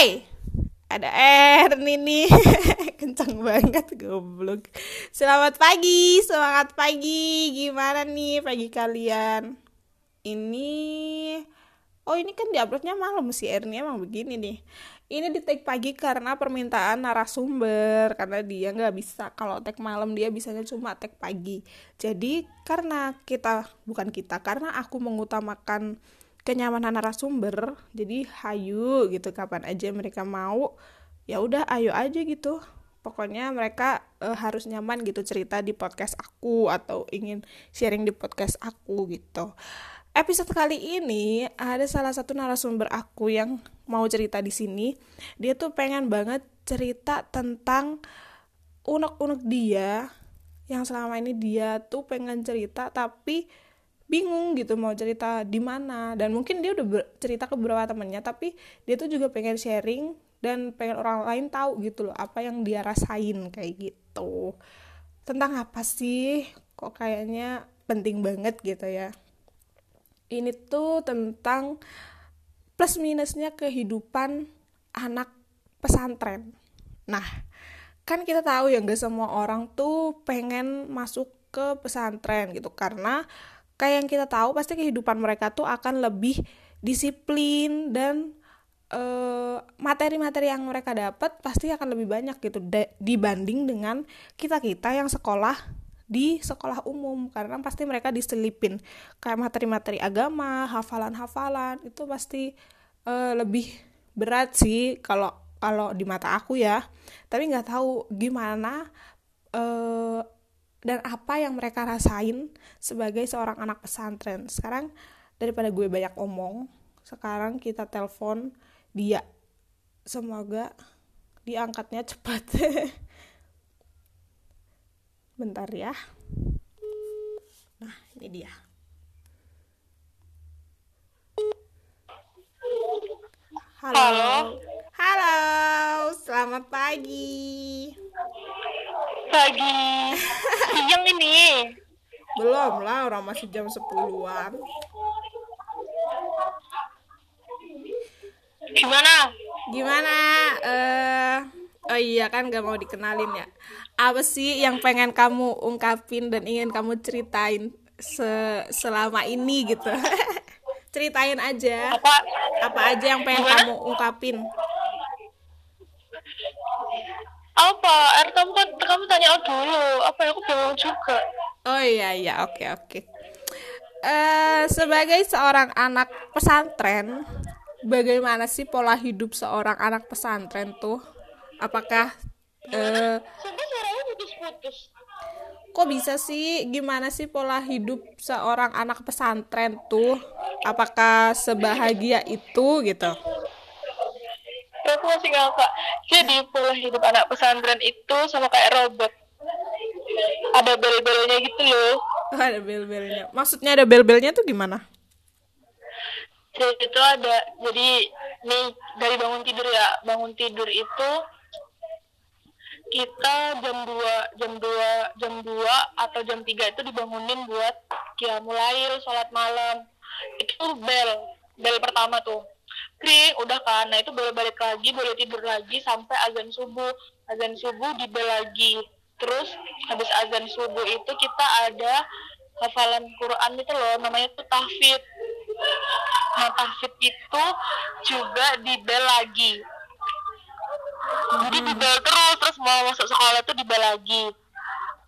Hai, ada Erni nih, kencang banget goblok. Selamat pagi, semangat pagi. Gimana nih pagi kalian? Ini, oh ini kan diuploadnya malam sih Erni emang begini nih. Ini di take pagi karena permintaan narasumber karena dia nggak bisa kalau take malam dia bisanya cuma take pagi. Jadi karena kita bukan kita karena aku mengutamakan kenyamanan narasumber jadi hayu gitu kapan aja mereka mau ya udah ayo aja gitu. Pokoknya mereka uh, harus nyaman gitu cerita di podcast aku atau ingin sharing di podcast aku gitu. Episode kali ini ada salah satu narasumber aku yang mau cerita di sini. Dia tuh pengen banget cerita tentang unek-unek dia yang selama ini dia tuh pengen cerita tapi bingung gitu mau cerita di mana. Dan mungkin dia udah cerita ke beberapa temennya tapi dia tuh juga pengen sharing dan pengen orang lain tahu gitu loh apa yang dia rasain kayak gitu. Tentang apa sih? Kok kayaknya penting banget gitu ya. Ini tuh tentang plus minusnya kehidupan anak pesantren. Nah kan kita tahu ya gak semua orang tuh pengen masuk ke pesantren gitu. Karena kayak yang kita tahu pasti kehidupan mereka tuh akan lebih disiplin dan eh, materi-materi uh, yang mereka dapat pasti akan lebih banyak gitu dibanding dengan kita-kita yang sekolah di sekolah umum karena pasti mereka diselipin kayak materi-materi agama, hafalan-hafalan itu pasti uh, lebih berat sih kalau kalau di mata aku ya. Tapi nggak tahu gimana uh, dan apa yang mereka rasain sebagai seorang anak pesantren. Sekarang daripada gue banyak omong, sekarang kita telepon dia. Semoga diangkatnya cepat. Bentar ya. Nah, ini dia. Halo. Halo. Halo, selamat pagi. Pagi. Siang ini. Belum lah orang masih jam sepuluhan. Gimana? Gimana? Eh uh, oh iya kan gak mau dikenalin ya. Apa sih yang pengen kamu ungkapin dan ingin kamu ceritain se selama ini gitu? Ceritain aja. Apa? Apa aja yang pengen gimana? kamu ungkapin apa? Er kamu kan kamu tanya aku dulu. Apa ya, aku bingung juga. Oh iya iya. Oke oke. Uh, sebagai seorang anak pesantren bagaimana sih pola hidup seorang anak pesantren tuh? Apakah uh, kok bisa sih? Gimana sih pola hidup seorang anak pesantren tuh? Apakah sebahagia itu gitu aku masih ngakak jadi pola hidup anak pesantren itu sama kayak robot ada bel-belnya gitu loh. Oh, ada bel-belnya. Maksudnya ada bel-belnya tuh gimana? Jadi itu ada jadi nih dari bangun tidur ya. Bangun tidur itu kita jam 2 jam 2 jam 2 atau jam 3 itu dibangunin buat kiamulail sholat malam. Itu bel bel pertama tuh kering udah kan? Nah itu boleh balik lagi boleh tidur lagi sampai azan subuh. Azan subuh dibel lagi. Terus habis azan subuh itu kita ada hafalan Quran itu loh namanya tuh tahfid nah tahfid itu juga dibel lagi. Jadi dibel terus terus mau masuk sekolah tuh dibel lagi.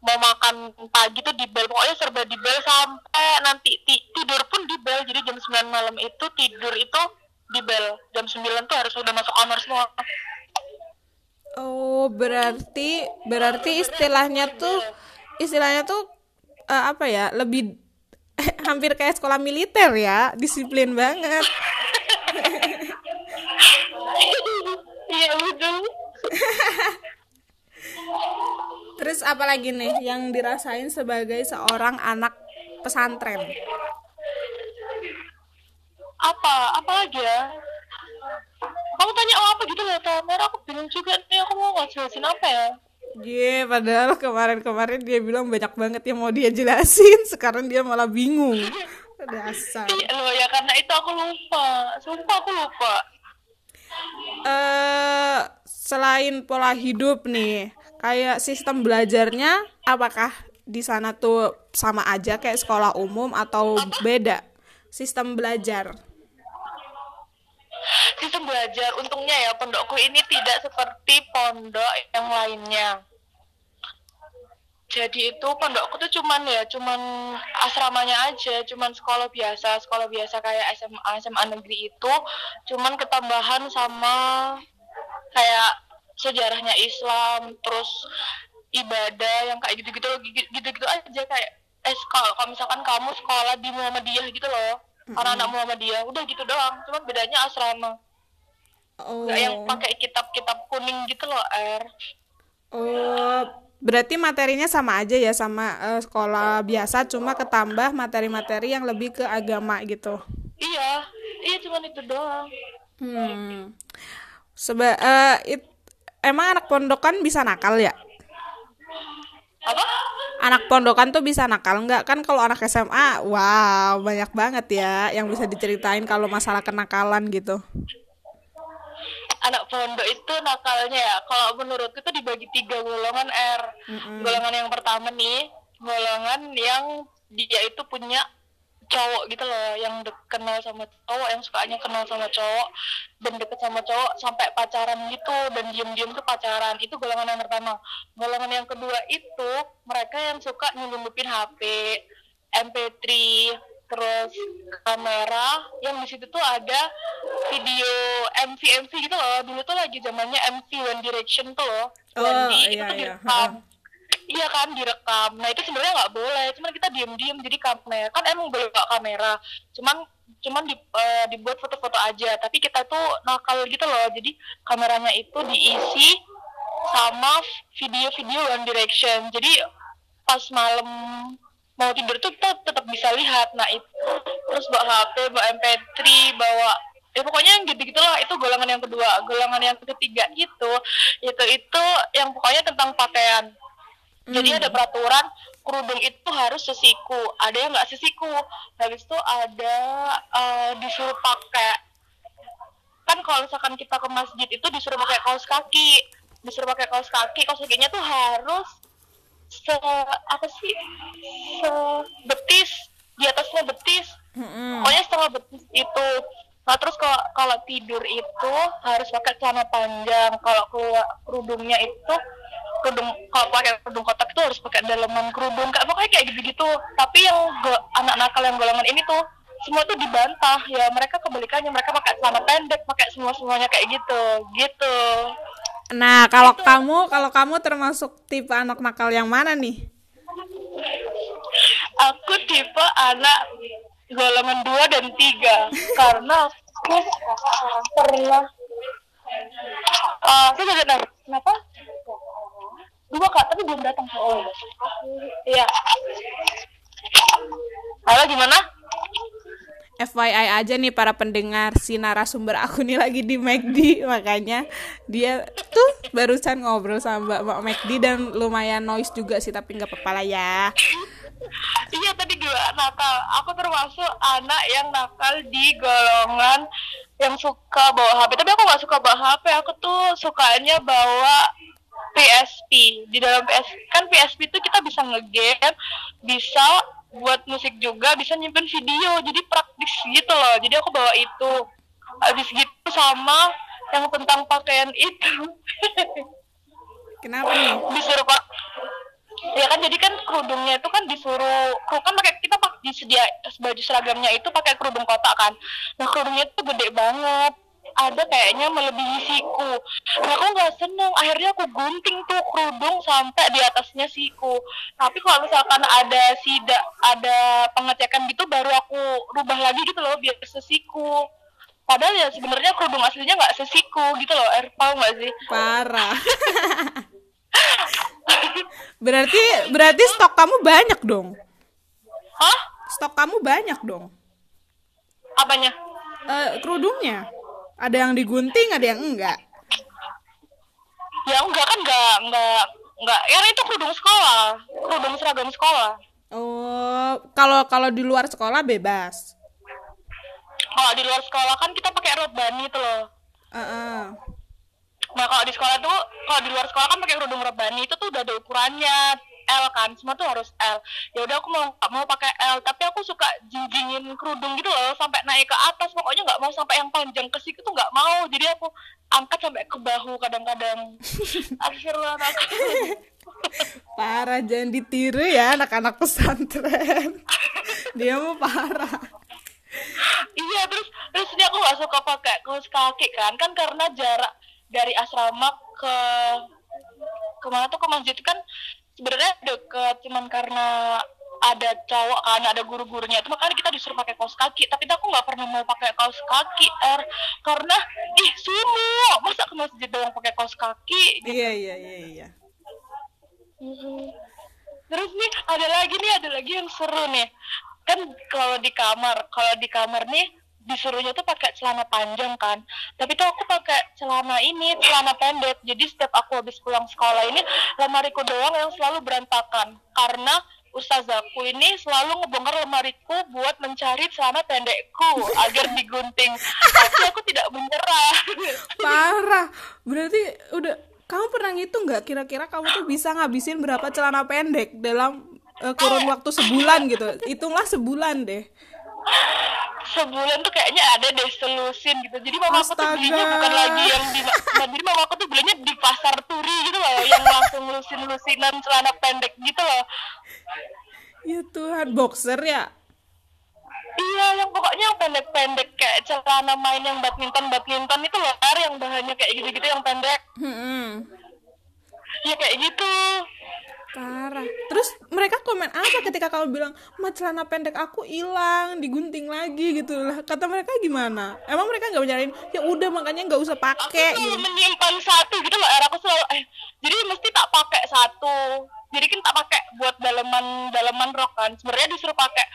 Mau makan pagi tuh dibel pokoknya serba dibel sampai nanti tidur pun dibel. Jadi jam 9 malam itu tidur itu di bel. Jam 9 tuh harus udah masuk kamar semua. Oh berarti berarti istilahnya tuh istilahnya tuh uh, apa ya lebih hampir kayak sekolah militer ya disiplin banget. Iya betul. Terus apa lagi nih yang dirasain sebagai seorang anak pesantren apa apa lagi ya kamu tanya oh apa gitu loh Tamer aku bingung juga nih aku mau ngejelasin apa ya Iya, yeah, padahal kemarin-kemarin dia bilang banyak banget yang mau dia jelasin, sekarang dia malah bingung. Dasar. Iya loh ya karena itu aku lupa, sumpah aku lupa. Eh, selain pola hidup nih, kayak sistem belajarnya apakah di sana tuh sama aja kayak sekolah umum atau beda sistem belajar? Sistem belajar. Untungnya ya pondokku ini tidak seperti pondok yang lainnya. Jadi itu pondokku tuh cuman ya cuman asramanya aja cuman sekolah biasa sekolah biasa kayak SMA SMA negeri itu cuman ketambahan sama kayak sejarahnya Islam terus ibadah yang kayak gitu-gitu gitu-gitu aja kayak eh kalau, kalau misalkan kamu sekolah di Muhammadiyah gitu loh anak-anak Muhammadiyah udah gitu doang. Cuma bedanya asrama. Oh, nggak yang pakai kitab-kitab kuning gitu loh R. Oh, berarti materinya sama aja ya sama eh, sekolah biasa, cuma ketambah materi-materi yang lebih ke agama gitu. iya. Iya cuman itu doang. Hmm. Seba eh, it- emang anak pondokan bisa nakal ya? Apa Anak pondokan tuh bisa nakal nggak? Kan kalau anak SMA, wow, banyak banget ya yang bisa diceritain kalau masalah kenakalan gitu. anak pondok itu nakalnya ya kalau menurutku itu dibagi tiga golongan R golongan yang pertama nih golongan yang dia itu punya cowok gitu loh yang de- kenal sama cowok yang sukanya kenal sama cowok dan deket sama cowok sampai pacaran gitu dan diem-diem tuh pacaran. Itu golongan yang pertama. Golongan yang kedua itu mereka yang suka nyelundupin HP MP3 terus kamera. Yang di situ tuh ada video MV MV gitu loh. Dulu tuh lagi zamannya MV One Direction tuh loh. Oh, Wendy, itu iya, tuh iya. direkam iya kan direkam. Nah itu sebenarnya nggak boleh. Cuman kita diem-diem jadi kamera. Kan emang boleh kamera. Cuman cuman di, eh, dibuat foto-foto aja. Tapi kita tuh nakal gitu loh. Jadi kameranya itu diisi sama video-video One Direction. Jadi pas malam mau tidur tuh kita tetap bisa lihat. Nah itu terus bawa HP bawa MP3 bawa ya pokoknya yang gitu gitulah. Itu golongan yang kedua golongan yang ketiga itu itu itu yang pokoknya tentang pakaian jadi ada peraturan kerudung itu harus sesiku. Ada yang nggak sesiku? Habis itu ada eh, disuruh pakai. Kan kalau misalkan kita ke masjid itu disuruh pakai kaos kaki. Disuruh pakai kaos kaki kaos kakinya tuh harus se apa sih? Se betis di atasnya betis. Mm-mm. pokoknya setengah betis itu. Nah terus kalau kalau tidur itu harus pakai celana panjang. Kalau keluar kerudungnya itu kerudung kalau pakai kerudung kotak itu harus pakai dalaman kerudung. Kayak pokoknya kayak gitu-gitu. Tapi yang anak nakal yang golongan ini tuh semua tuh dibantah. Ya mereka kebalikannya. Mereka pakai celana pendek pakai semua semuanya kayak gitu. Gitu. Nah, kalau kamu kalau kamu termasuk tipe anak nakal yang mana nih? aku tipe anak golongan dua dan tiga. Karena aku pernah uh, saya kenapa dua kak tapi belum datang oh iya. Halo gimana? FYI aja nih para pendengar si narasumber aku nih lagi di McD makanya dia tuh barusan ngobrol sama Mbak Mbak McD dan lumayan noise juga sih tapi nggak apa-apa lah ya. iya tadi juga nakal aku termasuk anak yang nakal di golongan yang suka bawa HP tapi aku nggak suka bawa HP aku tuh sukanya bawa PSP di dalam PSP kan PSP itu kita bisa ngegame bisa buat musik juga bisa nyimpen video. Jadi praktis gitu loh. Jadi aku bawa itu. Habis gitu sama yang tentang pakaian itu. Kenapa nih? disuruh pak ya kan jadi kan kerudungnya itu kan disuruh kru kan pakai kita pakai disedia baju seragamnya itu pakai kerudung kotak kan. Nah kerudungnya itu gede banget ada kayaknya melebihi siku nah aku nggak seneng akhirnya aku gunting tuh kerudung sampai di atasnya siku tapi kalau misalkan ada sida ada pengecekan gitu baru aku rubah lagi gitu loh biar sesiku padahal ya sebenarnya kerudung aslinya nggak sesiku gitu loh er tau nggak sih Parah. berarti berarti stok kamu banyak dong. hah Stok kamu banyak dong. apanya Eh, kerudungnya. Ada yang digunting, ada yang enggak. ya enggak kan enggak enggak enggak ya itu kerudung sekolah kerudung seragam sekolah Oh, kalau kalau di luar sekolah bebas. kalau di luar sekolah kan kita pakai bunny itu loh Heeh. nah kalau di sekolah tuh kalau di luar sekolah kan pakai kerudung rebani itu tuh udah ada ukurannya L kan semua tuh harus L ya udah aku mau mau pakai L tapi aku suka jinjingin kerudung gitu loh sampai naik ke atas pokoknya nggak mau sampai yang panjang ke situ tuh nggak mau jadi aku angkat sampai ke bahu kadang-kadang Astagfirullahaladzim Parah jangan ditiru ya anak-anak pesantren. Dia mau parah. iya terus terus ini aku nggak suka pakai kaos kaki kan kan karena jarak dari asrama ke ke mana tuh ke masjid kan sebenarnya deket cuman karena ada cowok kan ada guru-gurunya itu makanya kita disuruh pakai kaos kaki tapi aku nggak pernah mau pakai kaos kaki er karena ih sumuk masa ke masjid doang pakai kaos kaki Iya iya iya iya. Mhm. Terus nih ada lagi nih ada lagi yang seru nih. Kan kalau di kamar, kalau di kamar nih disuruhnya tuh pakai celana panjang kan. Tapi tuh aku pakai celana ini, celana pendek. Jadi setiap aku habis pulang sekolah ini lemariku doang yang selalu berantakan karena ustazaku ini selalu ngebongkar lemariku buat mencari celana pendekku agar digunting. Tapi aku tidak menyerah. Parah. Berarti udah kamu pernah ngitung nggak kira-kira kamu tuh bisa ngabisin berapa celana pendek dalam eh, kurun waktu sebulan gitu? Hitunglah sebulan deh. Sebulan tuh kayaknya ada deh selusin gitu. Jadi mama aku tuh belinya bukan lagi yang di jadi mama aku tuh belinya di pasar turi gitu loh yang langsung lusin lusinan celana pendek gitu loh. Ya Tuhan, boxer ya? iya yang pokoknya yang pendek-pendek kayak celana main yang badminton badminton itu loh yang bahannya kayak gitu-gitu yang pendek. Hmm, ya kayak gitu parah. Terus mereka komen apa ketika kamu bilang, "Ma, celana pendek aku hilang, digunting lagi gitu lah." Kata mereka gimana? Emang mereka nggak nyariin? Ya udah makanya nggak usah aku pakai selalu gitu. menyimpan satu gitu loh aku selalu eh jadi mesti tak pakai satu jadi kan tak pakai buat daleman daleman rok kan sebenarnya disuruh pakai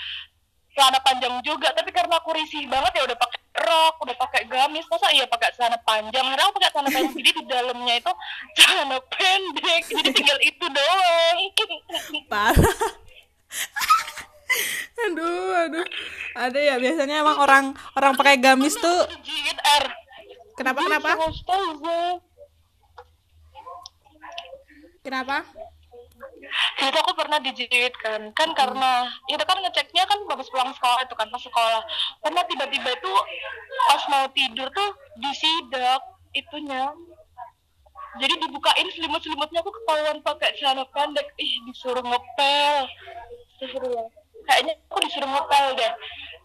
celana panjang juga tapi karena aku risih banget ya udah pakai rok udah pakai gamis masa iya pakai celana panjang akhirnya aku pakai celana panjang jadi di dalamnya itu celana pendek jadi tinggal itu doang Parah. aduh, aduh. Ada ya biasanya emang orang orang pakai gamis tuh kenapa kenapa? Kenapa? Itu aku pernah dijahit kan, kan karena itu kan ngeceknya kan habis pulang sekolah itu kan pas sekolah. Pernah tiba-tiba itu pas mau tidur tuh disidak itunya. Jadi dibukain selimut-selimutnya aku ketahuan pakai celana pendek. Ih disuruh ngepel. Astagfirullah. Kayaknya aku disuruh ngepel deh.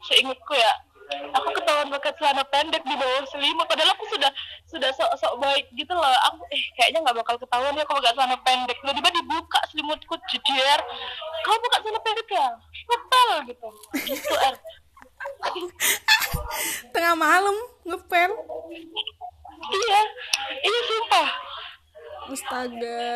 Seingatku ya. Aku ketahuan pakai celana pendek di bawah selimut. Padahal aku sudah sudah sok-sok baik gitu loh. Aku eh kayaknya nggak bakal ketahuan ya kalau pakai celana pendek. Tiba-tiba dibuka selimutku jeder. Kamu pakai celana pendek ya? Ngepel gitu. Gitu er. Tengah malam ngepel. Iya. Iya sumpah. Astaga.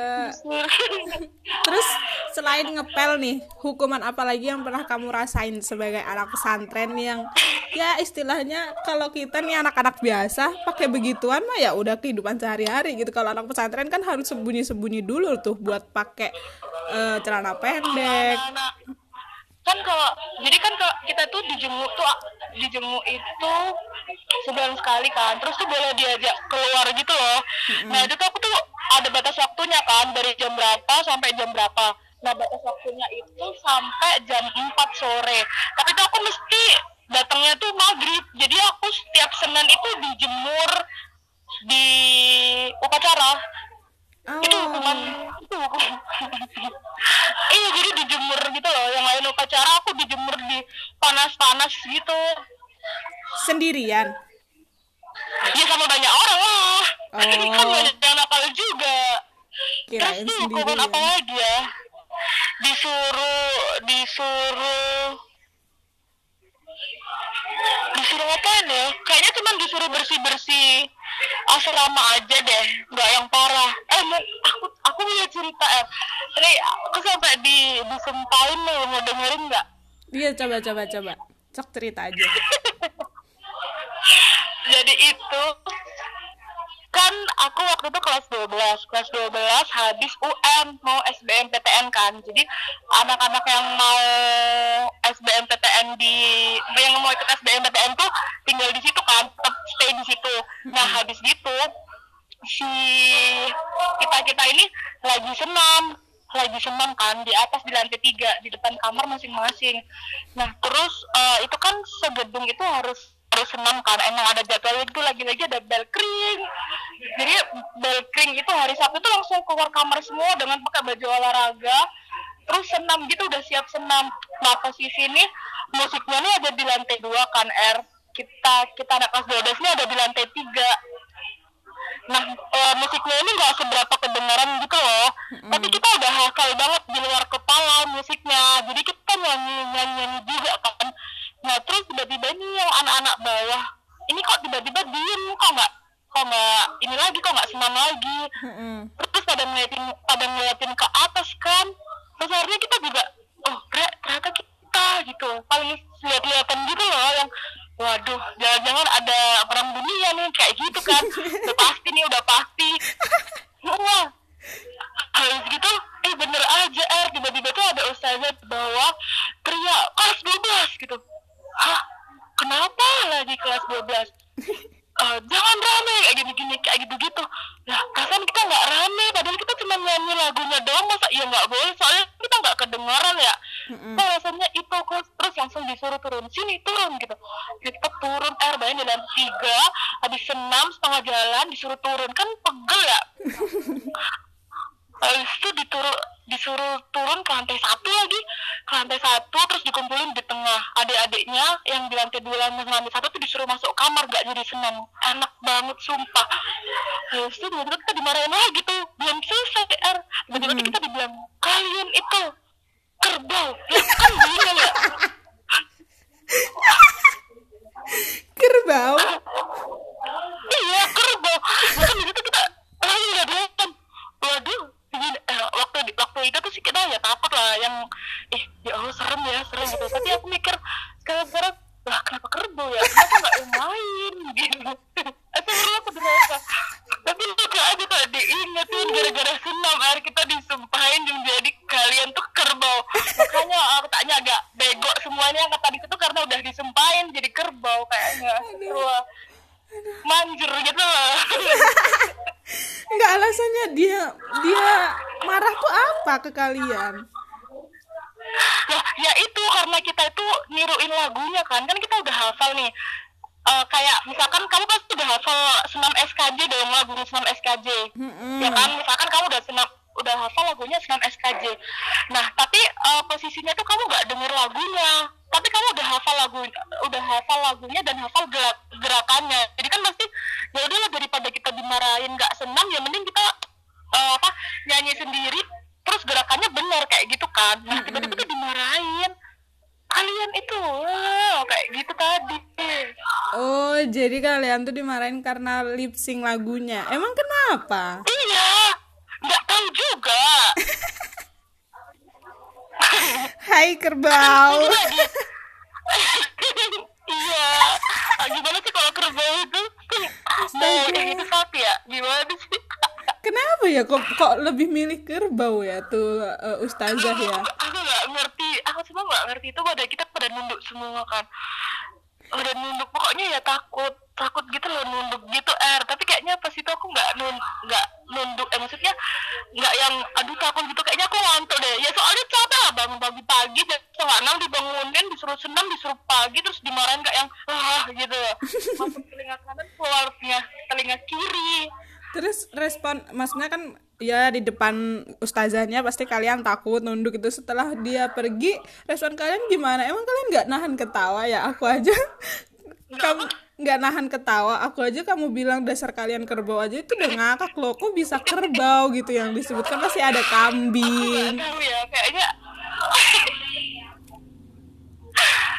Terus selain ngepel nih, hukuman apa lagi yang pernah kamu rasain sebagai anak pesantren yang ya istilahnya kalau kita nih anak-anak biasa pakai begituan mah ya udah kehidupan sehari-hari gitu. Kalau anak pesantren kan harus sembunyi-sembunyi dulu tuh buat pakai eh, celana pendek. anak kan kalau jadi kan kalau kita tuh dijenguk tuh dijenguk itu sebulan sekali kan terus tuh boleh diajak keluar gitu loh nah itu tuh aku tuh ada batas waktunya kan dari jam berapa sampai jam berapa nah batas waktunya itu sampai jam 4 sore. Tapi tuh aku mesti datangnya tuh maghrib. Jadi aku setiap senin itu dijemur di upacara. Itu hukuman Oh, itu. Hukuman iya jadi dijemur gitu loh. Yang lain upacara aku dijemur di panas-panas gitu. Sendirian. ya sama banyak orang lah. Oh. kan banyak yang nakal juga. Kirain terus tuh hukuman sendirian. apa lagi ya disuruh disuruh. Disuruh ngapain ya? Kayaknya cuma disuruh bersih bersih asrama aja deh nggak yang parah. Eh mau- aku aku punya cerita eh. Ini aku sampai di disumpahin nih mau dengerin nggak? Iya coba coba coba. Cok cerita aja. jadi itu aku waktu itu kelas 12 kelas 12 habis UN mau SBMPTN kan. Jadi anak-anak yang mau SBMPTN di yang mau ikut SBMPTN tuh tinggal di situ kan tetap stay di situ. Nah habis gitu si kita kita ini lagi senam lagi senam kan di atas di lantai tiga di depan kamar masing-masing. Nah terus uh, itu kan segedung itu harus harus senam kan emang ada jadwal itu lagi-lagi ada bel kering. Jadi bel kering itu hari Sabtu tuh langsung keluar kamar semua dengan pakai baju olahraga. Terus senam gitu udah siap senam. Nah posisi ini musiknya ini ada di lantai dua kan R. Kita kita anak kelas 12 ini ada di lantai tiga. Nah e, musiknya ini nggak seberapa kedengaran gitu loh. Mm. tapi kita udah hafal banget di luar kepala musiknya. Jadi kita nyanyi nyanyi, nyanyi juga kan nah terus tiba-tiba ini yang anak-anak bawah ini kok tiba-tiba diem kok nggak kok nggak ini lagi kok nggak senam lagi? Mm. terus pada ngeliatin pada ngeliatin ke atas kan terus akhirnya kita juga oh ternyata kita gitu paling lihat-lihatan gitu loh yang waduh jangan-jangan ada perang dunia nih kayak gitu kan. Udah pasti nih udah pasti. Wah habis gitu eh bener aja er tiba-tiba tuh ada ustazah bawa teriak kelas 12 gitu hah? Kenapa lagi kelas 12 uh, jangan rame. Kayak gini gini kayak gitu gitu lah perasaan kita nggak rame padahal kita cuma nyanyi lagunya doang masa iya nggak boleh? Soalnya kita nggak kedengaran ya. Mm-hmm. nah, rasanya itu terus terus langsung disuruh turun sini turun gitu. Ya, kita turun air bayang di lantai tiga habis senam setengah jalan disuruh turun. Kan pegel ya habis itu diturun disuruh turun ke lantai satu lagi. Ke lantai satu terus dikumpulin di tengah. Adik-adiknya yang di lantai dua lantai satu tuh disuruh masuk kamar gak jadi senang. Enak banget sumpah. Habis itu tiba-tiba kita dimarahin lagi tuh. Belum selesai R. Tiba-tiba hmm. kita dibilang kalian itu kerbau. Ya kan bingung ya. Kerbau? Iya kerbau. Bahkan itu kita lagi nggak waduh eh, waktu waktu itu tuh sih kita ya takut lah yang ih ya Allah serem ya serem gitu. Tapi aku mikir sekarang sekarang lah kenapa kerbau ya? Kenapa nggak yang lain gitu? Aku aku ternyata. Tapi lucu aja tuh diingetin gara-gara senam air kita disumpahin jadi kalian tuh kerbau. Makanya aku tanya agak bego semuanya yang tadi itu karena udah disumpahin jadi kerbau kayaknya. Wah manjur gitu. Loh Enggak alasannya dia dia marah tuh apa ke kalian? Ya, ya itu karena kita itu niruin lagunya kan. Kan kita udah hafal nih. Uh, kayak misalkan kamu pasti udah hafal senam SKJ dong lagu senam SKJ mm-hmm. ya kan misalkan kamu udah senam udah hafal lagunya senam SKJ nah tapi uh, posisinya tuh kamu gak denger lagunya tapi kamu udah hafal lagu udah hafal lagunya dan hafal gerak gerakannya. Jadi kan pasti ya udahlah daripada kita dimarahin nggak senang ya mending kita uh, apa nyanyi sendiri terus gerakannya benar kayak gitu kan. Nah tiba-tiba tuh dimarahin. Kalian itu wow, kayak gitu tadi. Oh jadi kalian tuh dimarahin karena lip sync lagunya. Emang kenapa? Iya nggak tahu juga Hai kerbau. iya. Ah, gimana sih kalau kerbau itu? Mau yang itu sapi ya? Gimana sih? Kenapa ya kok kok lebih milih kerbau ya tuh uh, ustazah ya? Aku nggak ngerti. Aku cuma nggak ngerti itu pada kita pada nunduk semua kan. Udah nunduk. Pokoknya ya takut takut gitu loh nunduk gitu er. Tapi kayaknya pas itu aku nggak nun nggak nunduk. Eh maksudnya nggak yang aduh takut gitu. Kayaknya aku ngantuk deh. Ya soalnya capek lah bangun pagi-pagi dan setengah enam dibangunin disuruh senam disuruh pagi terus dimarahin kayak yang wah gitu. Masuk telinga kanan keluarnya telinga kiri. Terus respon maksudnya kan ya di depan ustazahnya pasti kalian takut nunduk itu setelah dia pergi respon kalian gimana? Emang kalian nggak nahan ketawa ya? Aku aja. Kamu nggak nahan ketawa. Aku aja kamu bilang dasar kalian kerbau aja itu udah ngakak loh. Kok bisa kerbau gitu yang disebutkan? Masih ada kambing. Aku ya kayaknya.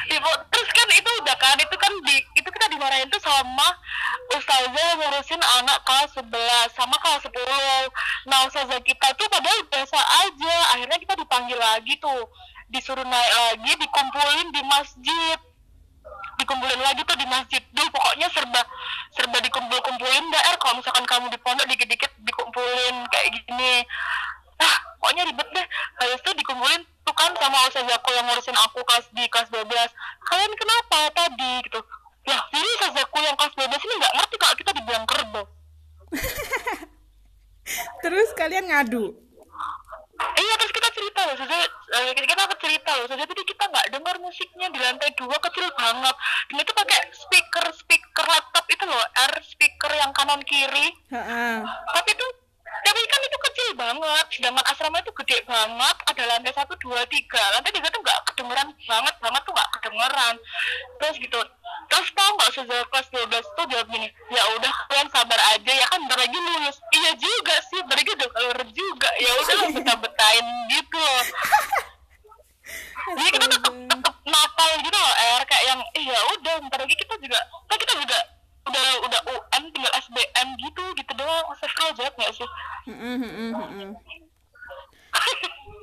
Ibu, terus kan itu udah kan itu kan di itu kita dimarahin tuh sama ustazah ngurusin anak kelas 11 sama kelas 10 nah ustazah kita tuh padahal biasa aja. Akhirnya kita dipanggil lagi tuh. Disuruh naik lagi dikumpulin di masjid. Dikumpulin lagi tuh di masjid. Duh pokoknya serba serba dikumpul-kumpulin daer kalau misalkan kamu di pondok dikit-dikit dikumpulin kayak gini. Ah pokoknya ribet deh. Habis itu dikumpulin tuh kan sama aku yang ngurusin aku kelas di kelas 12 kalian kenapa tadi? Gitu ya jadi aku yang kelas 12 ini nggak ngerti kalau kita dibilang kerbau terus kalian ngadu Iya terus kita cerita loh, Sudah, eh, kita cerita loh, Sudah tadi kita nggak dengar musiknya di lantai dua kecil banget. Dan itu pakai speaker speaker laptop itu loh, air speaker yang kanan kiri. Tapi itu tapi kan itu kecil banget, sedangkan asrama itu gede banget, ada lantai satu dua tiga, lantai tiga tuh nggak kedengeran banget. Banget tuh nggak kedengeran. Terus gitu, terus tau nggak sejak kelas 12 tuh jawab gini, ya udah kalian sabar aja ya. Kan bentar lagi lulus. Iya juga sih, bentar lagi udah keluar juga, ya udah lah betah-betahin gitu loh. Jadi kita tetap tetap nakal gitu loh, er. Kayak yang, eh ya udah bentar lagi kita juga, kan kita juga udah udah UN tinggal SBM gitu gitu doang, saya jawab nggak sih?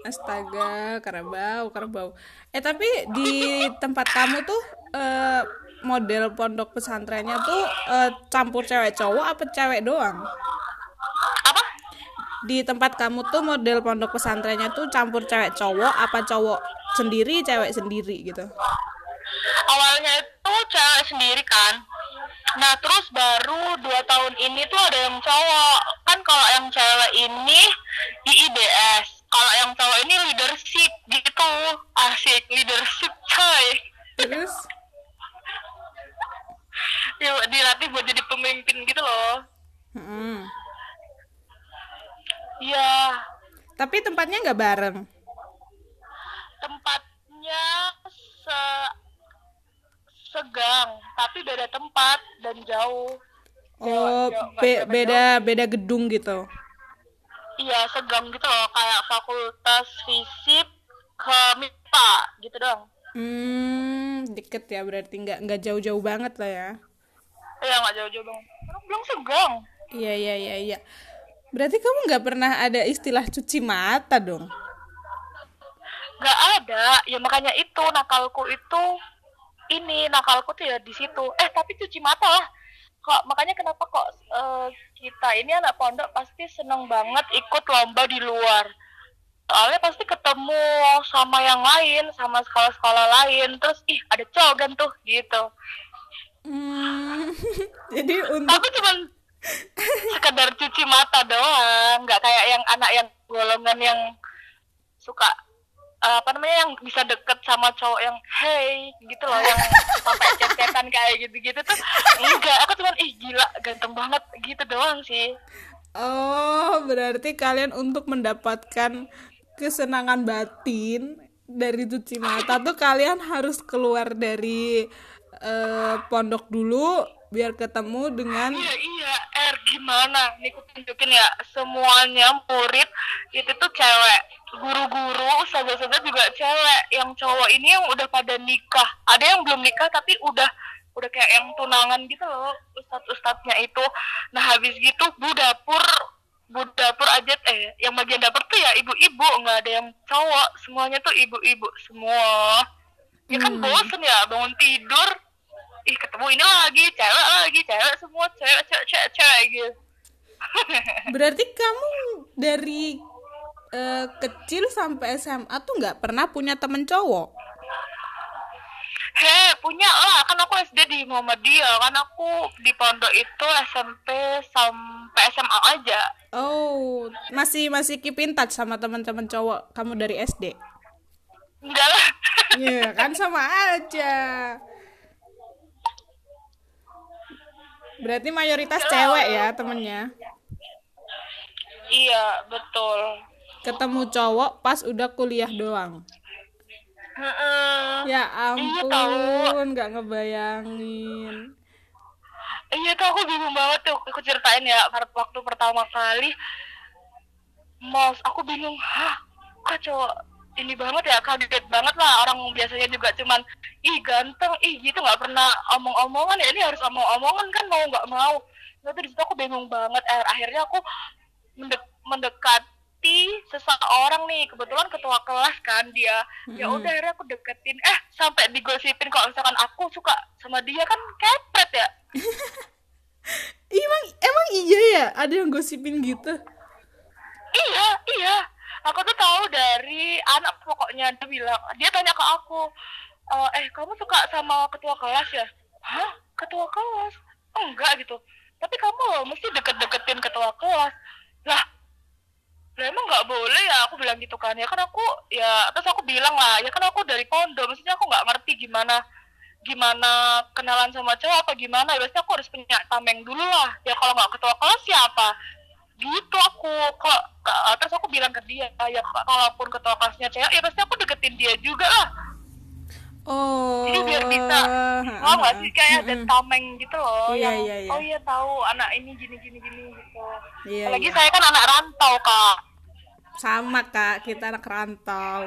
Astaga, karabau, karabau. Eh tapi di tempat kamu tuh eh, model pondok pesantrennya tuh eh, campur cewek cowok apa cewek doang? Apa? Di tempat kamu tuh model pondok pesantrennya tuh campur cewek cowok apa cowok sendiri, cewek sendiri gitu? awalnya itu cewek sendiri kan nah terus baru dua tahun ini tuh ada yang cowok. Kan kalau yang cewek ini di IDS kalau yang cowok ini leadership gitu. Asik leadership coy. Terus? ya dilatih buat jadi pemimpin gitu loh. Iya. Tapi tempatnya nggak bareng. tempatnya se segang tapi beda tempat dan jauh Oh, jauh, be- jauh. beda beda gedung gitu. Iya segang gitu loh kayak fakultas fisip ke MIPA gitu dong. Hmm, deket ya berarti nggak nggak jauh-jauh banget lah ya. Iya nggak jauh-jauh dong. Bilang segang. Iya iya iya iya. Berarti kamu nggak pernah ada istilah cuci mata dong? Nggak ada. Ya makanya itu nakalku itu ini nakalku tuh ya di situ. Eh tapi cuci mata lah. Kok makanya kenapa kok eh, kita ini anak pondok pasti seneng banget ikut lomba di luar. Soalnya pasti ketemu sama yang lain, sama sekolah-sekolah lain. Terus ih ada cogan tuh gitu. Hmm, jadi untuk Tapi cuman sekedar cuci mata doang nggak kayak yang anak yang golongan yang suka apa namanya yang bisa deket sama cowok yang hey gitu loh yang sampai chat-chatan kayak gitu-gitu tuh enggak. Aku cuman ih gila ganteng banget gitu doang sih. Oh berarti kalian untuk mendapatkan kesenangan batin dari cuci mata tuh kalian harus keluar dari eh, pondok dulu biar ketemu dengan iya iya. Er gimana? Nih aku tunjukin ya. Semuanya murid itu tuh cewek guru-guru ustazah-ustazah juga cewek. Yang cowok ini yang udah pada nikah. Ada yang belum nikah tapi udah udah kayak yang tunangan gitu loh ustadz-ustadznya itu. Nah habis gitu bu dapur bu dapur aja eh yang bagian dapur tuh ya ibu-ibu nggak ada yang cowok. Semuanya tuh ibu-ibu semua. Ya kan Hmm. bosen ya bangun tidur. Ih ketemu ini lagi cewek lagi cewek semua cewek cewek cewek, cewek gitu. Berarti kamu dari eh, kecil sampai SMA tuh nggak pernah punya temen cowok Heh, punya lah, kan aku SD di Muhammadiyah, kan aku di pondok itu SMP sampai SMA aja. oh masih masih keep in touch sama teman-teman cowok kamu dari SD Enggak lah. Iya kan sama aja. Berarti mayoritas cewek ya temennya. iya, betul. Ketemu cowok pas udah kuliah doang. Ya Iya, ampun, nggak ngebayangin. Iya tuh aku bingung banget tuh, aku ceritain ya waktu pertama kali Mos, aku bingung, hah, kok cowok ini banget ya, kaget banget lah orang biasanya juga cuman ih ganteng, ih gitu nggak pernah omong-omongan ya, ini harus omong-omongan kan mau nggak mau. Nah, tuh di situ aku bingung banget, eh, akhirnya aku mendek- mendekati seseorang nih, kebetulan ketua kelas kan dia, ya Mm-mm. udah akhirnya aku deketin, eh sampai digosipin kalau misalkan aku suka sama dia kan kepret ya. Emang emang iya ya ada yang gosipin gitu. Iya, iya. Aku tuh tahu dari anak pokoknya dia bilang, dia tanya ke aku, "Eh, eh kamu suka sama ketua kelas ya? Hah? Ketua kelas? Enggak gitu. Tapi kamu loh mesti deket-deketin ketua kelas. Lah, lah emang nggak boleh ya aku bilang gitu kan. Ya kan aku ya terus aku bilang lah ya kan aku dari pondok maksudnya aku nggak ngerti gimana gimana kenalan sama cowok apa gimana. Biasanya aku harus punya tameng dulu lah. Ya kalau nggak ketua kelas siapa? Gitu aku. Kok terus aku bilang ke dia ya kalaupun ketua kelasnya cewek ya pasti aku deketin dia juga lah Oh. Jadi biar bisa, oh nggak sih kayak ada tameng gitu loh, Iya, yang iya, iya. oh iya tahu anak ini gini gini gini gitu. Iya, Apalagi iya. saya kan anak rantau kak, Sama kak, kita anak rantau.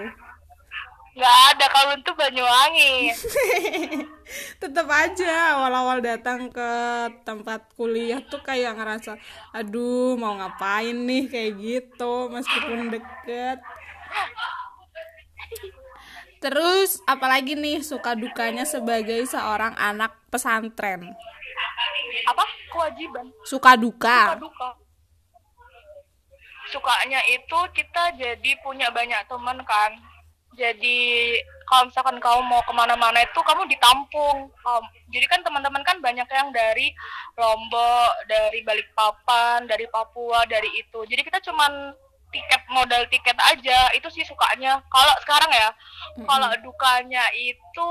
nggak ada kawin tuh Banyuwangi. Tetap aja awal-awal datang ke tempat kuliah tuh kayak ngerasa, aduh mau ngapain nih kayak gitu meskipun deket. Terus apalagi nih suka dukanya sebagai seorang anak pesantren. Apa kewajiban? Suka Suka duka. duka. Sukanya itu kita jadi punya banyak teman kan. Jadi kalau misalkan kamu mau ke mana-mana itu kamu ditampung. Kamu- jadi kan teman-teman kan banyak yang dari Lombok, dari Balikpapan, dari Papua, dari itu. Jadi kita cuman tiket modal tiket aja itu sih sukanya. Kalau sekarang ya, kalau dukanya itu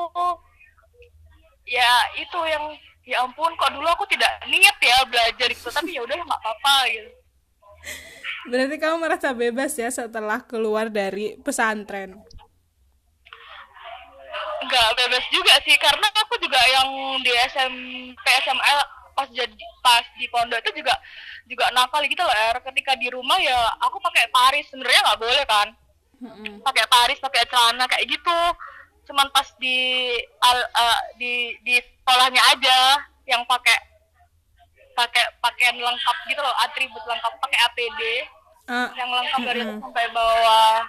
ya itu yang ya ampun kok dulu aku tidak niat ya belajar itu tapi ya udah nggak apa-apa gitu. Berarti kamu merasa bebas ya setelah keluar dari pesantren. nggak bebas juga sih karena aku juga yang di SMP SMA pas jadi pas di pondok itu juga juga nakal gitu loh er. Ketika di rumah ya aku pakai paris sebenarnya nggak boleh kan? Pakai paris pakai celana kayak gitu. Cuman pas di al, eh, di di sekolahnya aja yang pakai pakai pakaian lengkap gitu loh atribut lengkap pakai APD Ah, yang lengkap dari atas sampai bawah.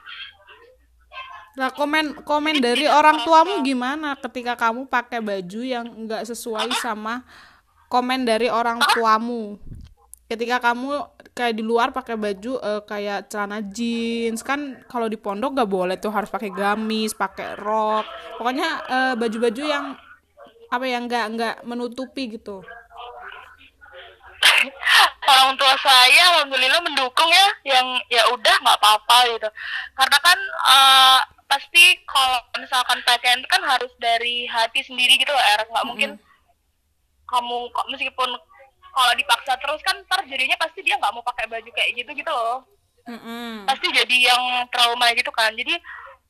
Nah, komen komen dari orang tuamu gimana ketika kamu pakai baju yang enggak sesuai sama komen dari orang tuamu? Ketika kamu kayak di luar pakai baju eh, kayak celana jeans kan kalau di pondok gak boleh tuh harus pakai gamis, pakai rok. Pokoknya eh, baju-baju yang apa yang enggak enggak menutupi gitu. orang tua saya alhamdulillah mendukung ya yang ya udah nggak apa-apa gitu karena kan eh, pasti kalau misalkan pakaian itu kan harus dari hati sendiri gitu loh er nggak mungkin kamu kok meskipun kalau dipaksa terus kan ntar jadinya pasti dia nggak mau pakai baju kayak gitu gitu loh. Mm-mm. pasti jadi yang trauma gitu kan. Jadi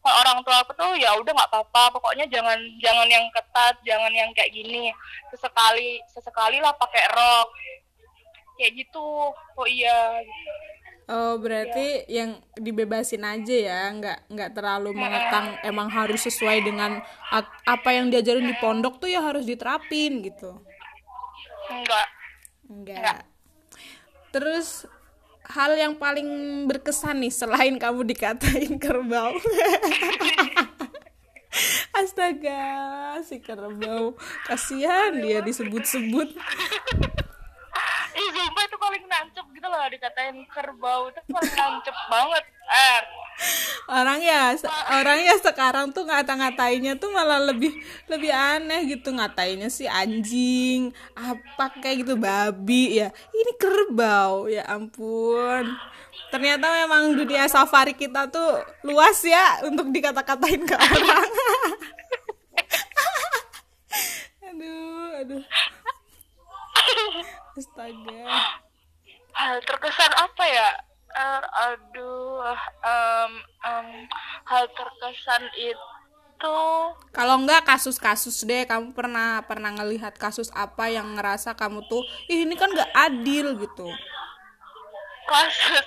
orang tua aku tuh ya udah nggak apa-apa. Pokoknya jangan jangan yang ketat jangan yang kayak gini. Sesekali sesekali lah pakai rok. Kayak gitu. Oh iya. Oh, berarti yang dibebasin aja ya, nggak nggak terlalu mengekang emang harus sesuai dengan apa yang diajarin di pondok tuh ya harus diterapin gitu. Enggak Enggak. Terus hal yang paling berkesan nih selain kamu dikatain kerbau. Astaga, si kerbau. Kasihan dia disebut-sebut. Ih, sumpah itu paling nancep gitu loh dikatain kerbau itu paling nancep banget er. Orang ya orang ya sekarang tuh ngata-ngatainnya tuh malah lebih lebih aneh gitu ngatainnya sih anjing apa kayak gitu babi ya. Ini kerbau ya ampun. Ternyata memang dunia safari kita tuh luas ya untuk dikata-katain ke orang. Aduh aduh astaga. Hal terkesan apa ya? Er, aduh em, em, hal terkesan itu Kalau enggak kasus-kasus deh, kamu pernah pernah ngelihat kasus apa yang ngerasa kamu tuh, Ih, ini kan nggak adil gitu. kasus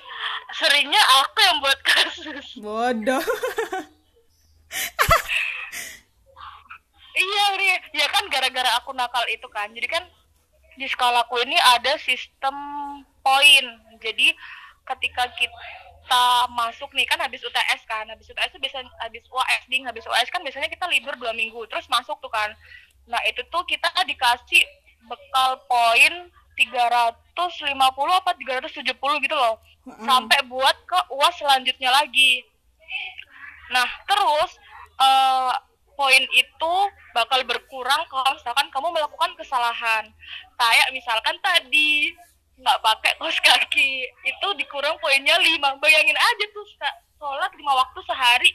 seringnya aku yang buat kasus. Bodoh. iya ya kan gara-gara aku nakal itu kan. Jadi kan di sekolahku ini ada sistem poin. Jadi ketika kita masuk nih kan habis UTS kan habis UTS itu biasanya habis UAS ding habis UAS kan biasanya kita libur dua minggu terus masuk tuh kan. Nah itu tuh kita dikasih bekal poin 350 apa 370 gitu loh. Sampai buat ke UAS selanjutnya lagi. Nah, terus eh, poin itu bakal berkurang kalau misalkan kamu melakukan kesalahan. Kayak misalkan tadi nggak pakai kaos kaki. Itu dikurang poinnya lima. Bayangin aja tuh sholat lima waktu sehari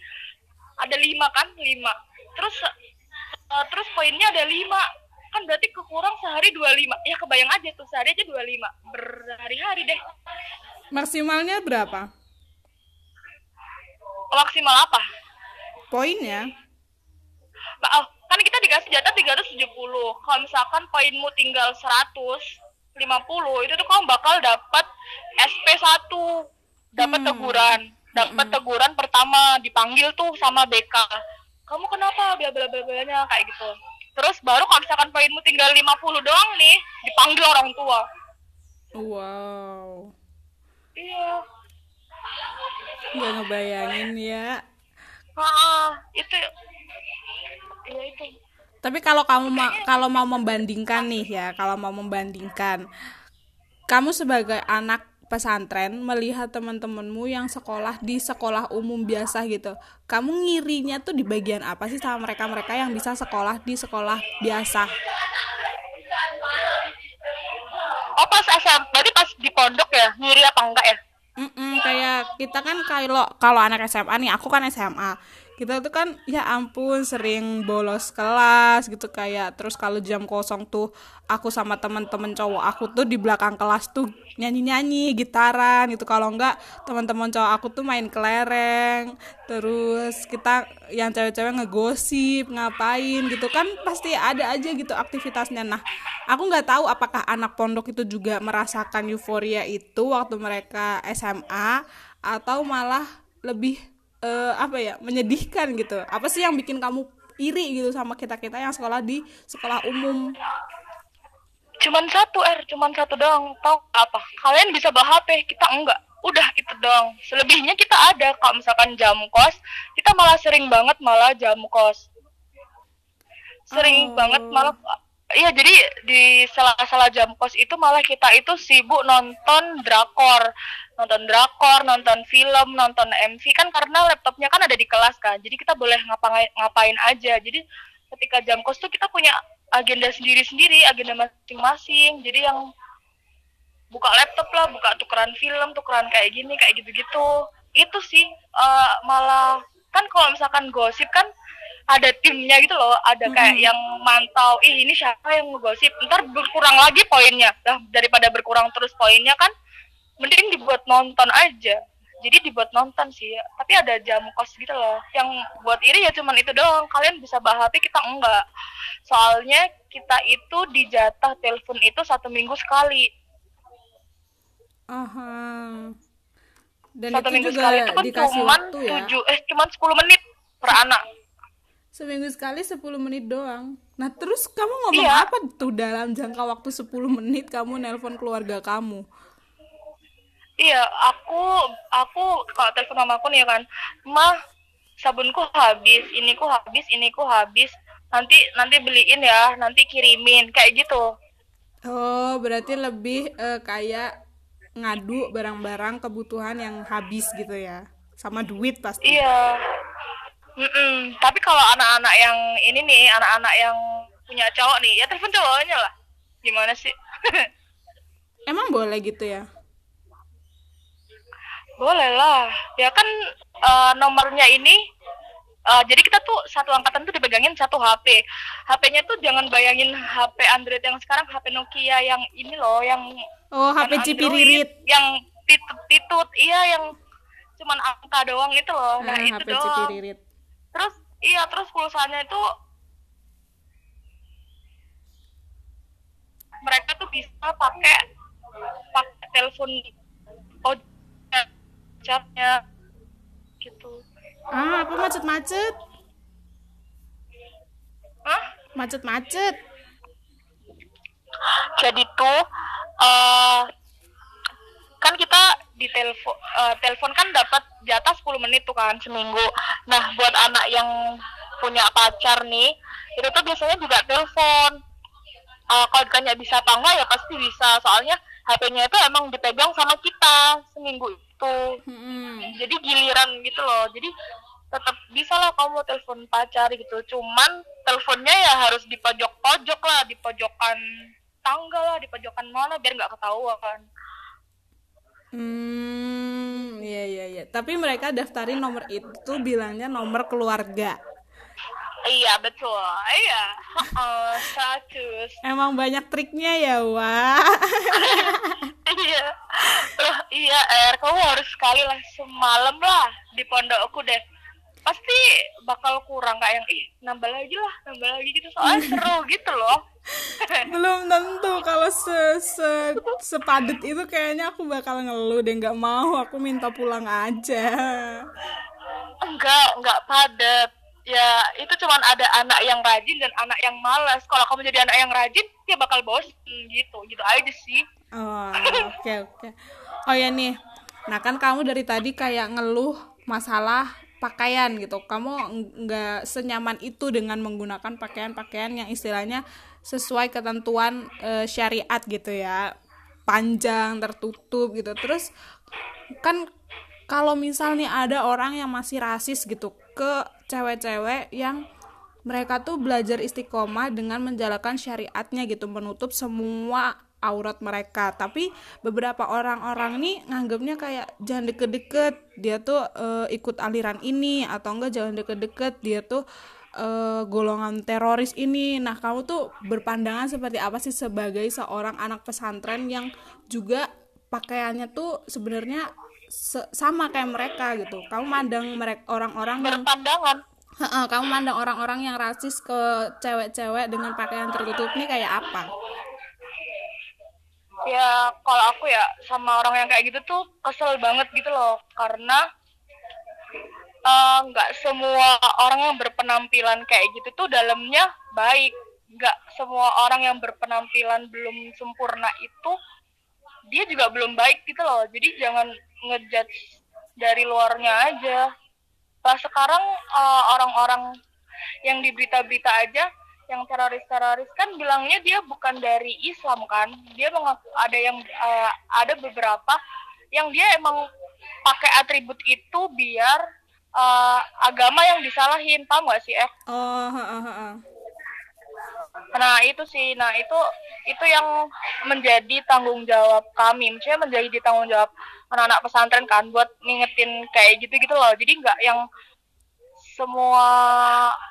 ada lima kan? Lima. Terus uh, terus poinnya ada lima. Kan berarti kekurang sehari dua lima. Ya kebayang aja tuh sehari aja dua lima. Berhari-hari deh. Maksimalnya berapa? Maksimal apa? Poinnya oh, kan kita dikasih jatah 370 kalau misalkan poinmu tinggal 150 itu tuh kamu bakal dapat SP1 dapat hmm. teguran. Dapat hmm. teguran pertama dipanggil tuh sama BK kamu kenapa? Bla bla bla nya kayak gitu. Terus baru kalau misalkan poinmu tinggal 50 doang nih dipanggil orang tua. Wow. Iya. Nggak ngebayangin ya. Ah itu ya itu. Tapi kalau kamu ma kalau mau membandingkan nih ya kalau mau membandingkan kamu sebagai anak pesantren melihat teman-temanmu yang sekolah di sekolah umum biasa gitu kamu ngirinya tuh di bagian apa sih sama mereka-mereka yang bisa sekolah di sekolah biasa? Oh pas SM berarti pas di pondok ya ngiri apa enggak ya? Mm -mm, kayak kita kan kalau kalau anak SMA nih aku kan SMA kita tuh kan ya ampun sering bolos kelas gitu kayak terus kalau jam kosong tuh aku sama temen-temen cowok aku tuh di belakang kelas tuh nyanyi-nyanyi gitaran gitu. Kalau enggak teman-teman cowok aku tuh main kelereng. Terus kita yang cewek-cewek ngegosip ngapain gitu kan pasti ada aja gitu aktivitasnya. Nah aku nggak tahu apakah anak pondok itu juga merasakan euforia itu waktu mereka SMA atau malah lebih uh, apa ya menyedihkan gitu. Apa sih yang bikin kamu iri gitu sama kita kita yang sekolah di sekolah umum? Cuman satu er. Cuman satu doang. Tau apa? Kalian bisa bawa hp kita enggak. Udah itu doang. Selebihnya kita ada. Kalau misalkan jam kos kita malah sering banget malah jam kos. Sering oh. banget malah Iya jadi di sela-sela jam kos itu malah kita itu sibuk nonton drakor, nonton drakor, nonton film, nonton MV kan karena laptopnya kan ada di kelas kan, jadi kita boleh ngapain ngapain aja. Jadi ketika jam kos tuh kita punya agenda sendiri-sendiri, agenda masing-masing. Jadi yang buka laptop lah, buka tukeran film, tukeran kayak gini, kayak gitu-gitu. Itu sih uh, malah kan kalau misalkan gosip kan ada timnya gitu loh ada kayak yang mantau ih ini siapa yang ngegosip? Ntar berkurang lagi poinnya. Lah daripada berkurang terus poinnya kan mending dibuat nonton aja. Jadi dibuat nonton sih tapi ada jam kos gitu loh. Yang buat iri ya cuman itu doang kalian bisa bahas HP kita enggak. Soalnya kita itu dijatah telepon itu satu minggu sekali. Aha. Dan satu itu minggu juga sekali itu kan dikasih cuman waktu ya? tujuh eh cuman 10 menit per anak Seminggu sekali 10 menit doang. Nah, terus kamu ngomong Iya. apa tuh dalam jangka waktu 10 menit kamu nelpon keluarga kamu? Iya, aku aku kalau telepon sama aku nih ya kan, mah sabunku habis, ini ku habis, ini ku habis. Nanti nanti beliin ya, nanti kirimin kayak gitu. Oh, berarti lebih eh, kayak ngadu barang-barang kebutuhan yang habis gitu ya. Sama duit pasti. Iya. Mm-mm. Tapi kalau anak-anak yang ini nih, anak-anak yang punya cowok nih, ya telepon cowoknya lah. Gimana sih? Emang boleh gitu ya? Boleh lah. Ya kan eh, nomornya ini eh, jadi kita tuh satu angkatan tuh dipegangin satu HP. HP-nya tuh jangan bayangin HP Android yang sekarang HP Nokia yang ini loh, yang Oh, HP cipiririt. Yang titut-titut, iya yang cuman angka doang itu loh. Nah, Ah, itu HP doang. cipiririt. Iya, terus pulsanya itu mereka tuh bisa pakai pakai telepon ojeknya gitu. Ah, apa macet-macet? Hah? Macet-macet. jadi tuh eh kan kita di telepon eh, telepon kan dapat jatah 10 menit tuh kan seminggu. Nah, buat anak yang punya pacar nih, itu tuh biasanya juga telepon. Eh, kalau ditanya bisa apa enggak ya pasti bisa. Soalnya HP-nya itu emang dipegang sama kita seminggu itu. Hmm. Jadi giliran gitu loh. Jadi tetap bisa lah kamu telepon pacar gitu. Cuman teleponnya ya harus di pojok-pojok lah, di pojokan tangga lah di pojokan mana biar nggak ketahuan Hmm, iya iya iya. Tapi mereka daftarin nomor itu bilangnya nomor keluarga. iya betul iya uh, status Emang banyak triknya ya, Wak. iya loh iya er kamu harus sekali lah semalam lah di pondokku deh pasti bakal kurang kayak yang ih nambah lagi lah nambah lagi gitu soalnya seru gitu loh Belum tentu kalau se, se sepadet itu kayaknya aku bakal ngeluh deh nggak mau, aku minta pulang aja. enggak enggak padat ya itu cuman ada anak yang rajin dan anak yang malas kalau kamu jadi anak yang rajin dia bakal bosen gitu gitu aja sih Oh, oke oke. Oh ya nih. Nah, kan kamu dari tadi kayak ngeluh masalah pakaian gitu. Kamu ng- nggak senyaman itu dengan menggunakan pakaian-pakaian yang istilahnya sesuai ketentuan eh, syariat gitu ya. Panjang, tertutup gitu. Terus kan kalau misalnya ada orang yang masih rasis gitu ke cewek-cewek yang mereka tuh belajar istiqomah dengan menjalankan syariatnya gitu menutup semua aurat mereka. Tapi beberapa orang-orang nih nganggapnya kayak jangan deket-deket dia tuh eh, ikut aliran ini atau enggak jangan deket-deket dia tuh eh, golongan teroris ini. Nah kamu tuh berpandangan seperti apa sih sebagai seorang anak pesantren yang juga pakaiannya tuh sebenarnya se- sama kayak mereka gitu? Kamu mandang mereka orang-orang yang berpandangan. Kamu mandang orang-orang yang rasis ke cewek-cewek dengan pakaian tertutup nih kayak apa? Ya kalau aku ya sama orang yang kayak gitu tuh kesel banget gitu loh. Karena eh, nggak semua orang yang berpenampilan kayak gitu tuh dalamnya baik. Nggak semua orang yang berpenampilan belum sempurna itu dia juga belum baik gitu loh. Jadi jangan ngejudge dari luarnya aja. Lah sekarang eh, orang-orang yang di berita-berita aja yang teroris-teroris kan bilangnya dia bukan dari Islam kan dia mengaku ada yang eh, ada beberapa yang dia emang pakai atribut itu biar eh, agama yang disalahin paham gak sih eh Oh, heeh, heeh. Nah itu sih, nah itu itu yang menjadi tanggung jawab kami, maksudnya menjadi tanggung jawab anak-anak pesantren kan buat ngingetin kayak gitu gitu loh. Jadi nggak yang semua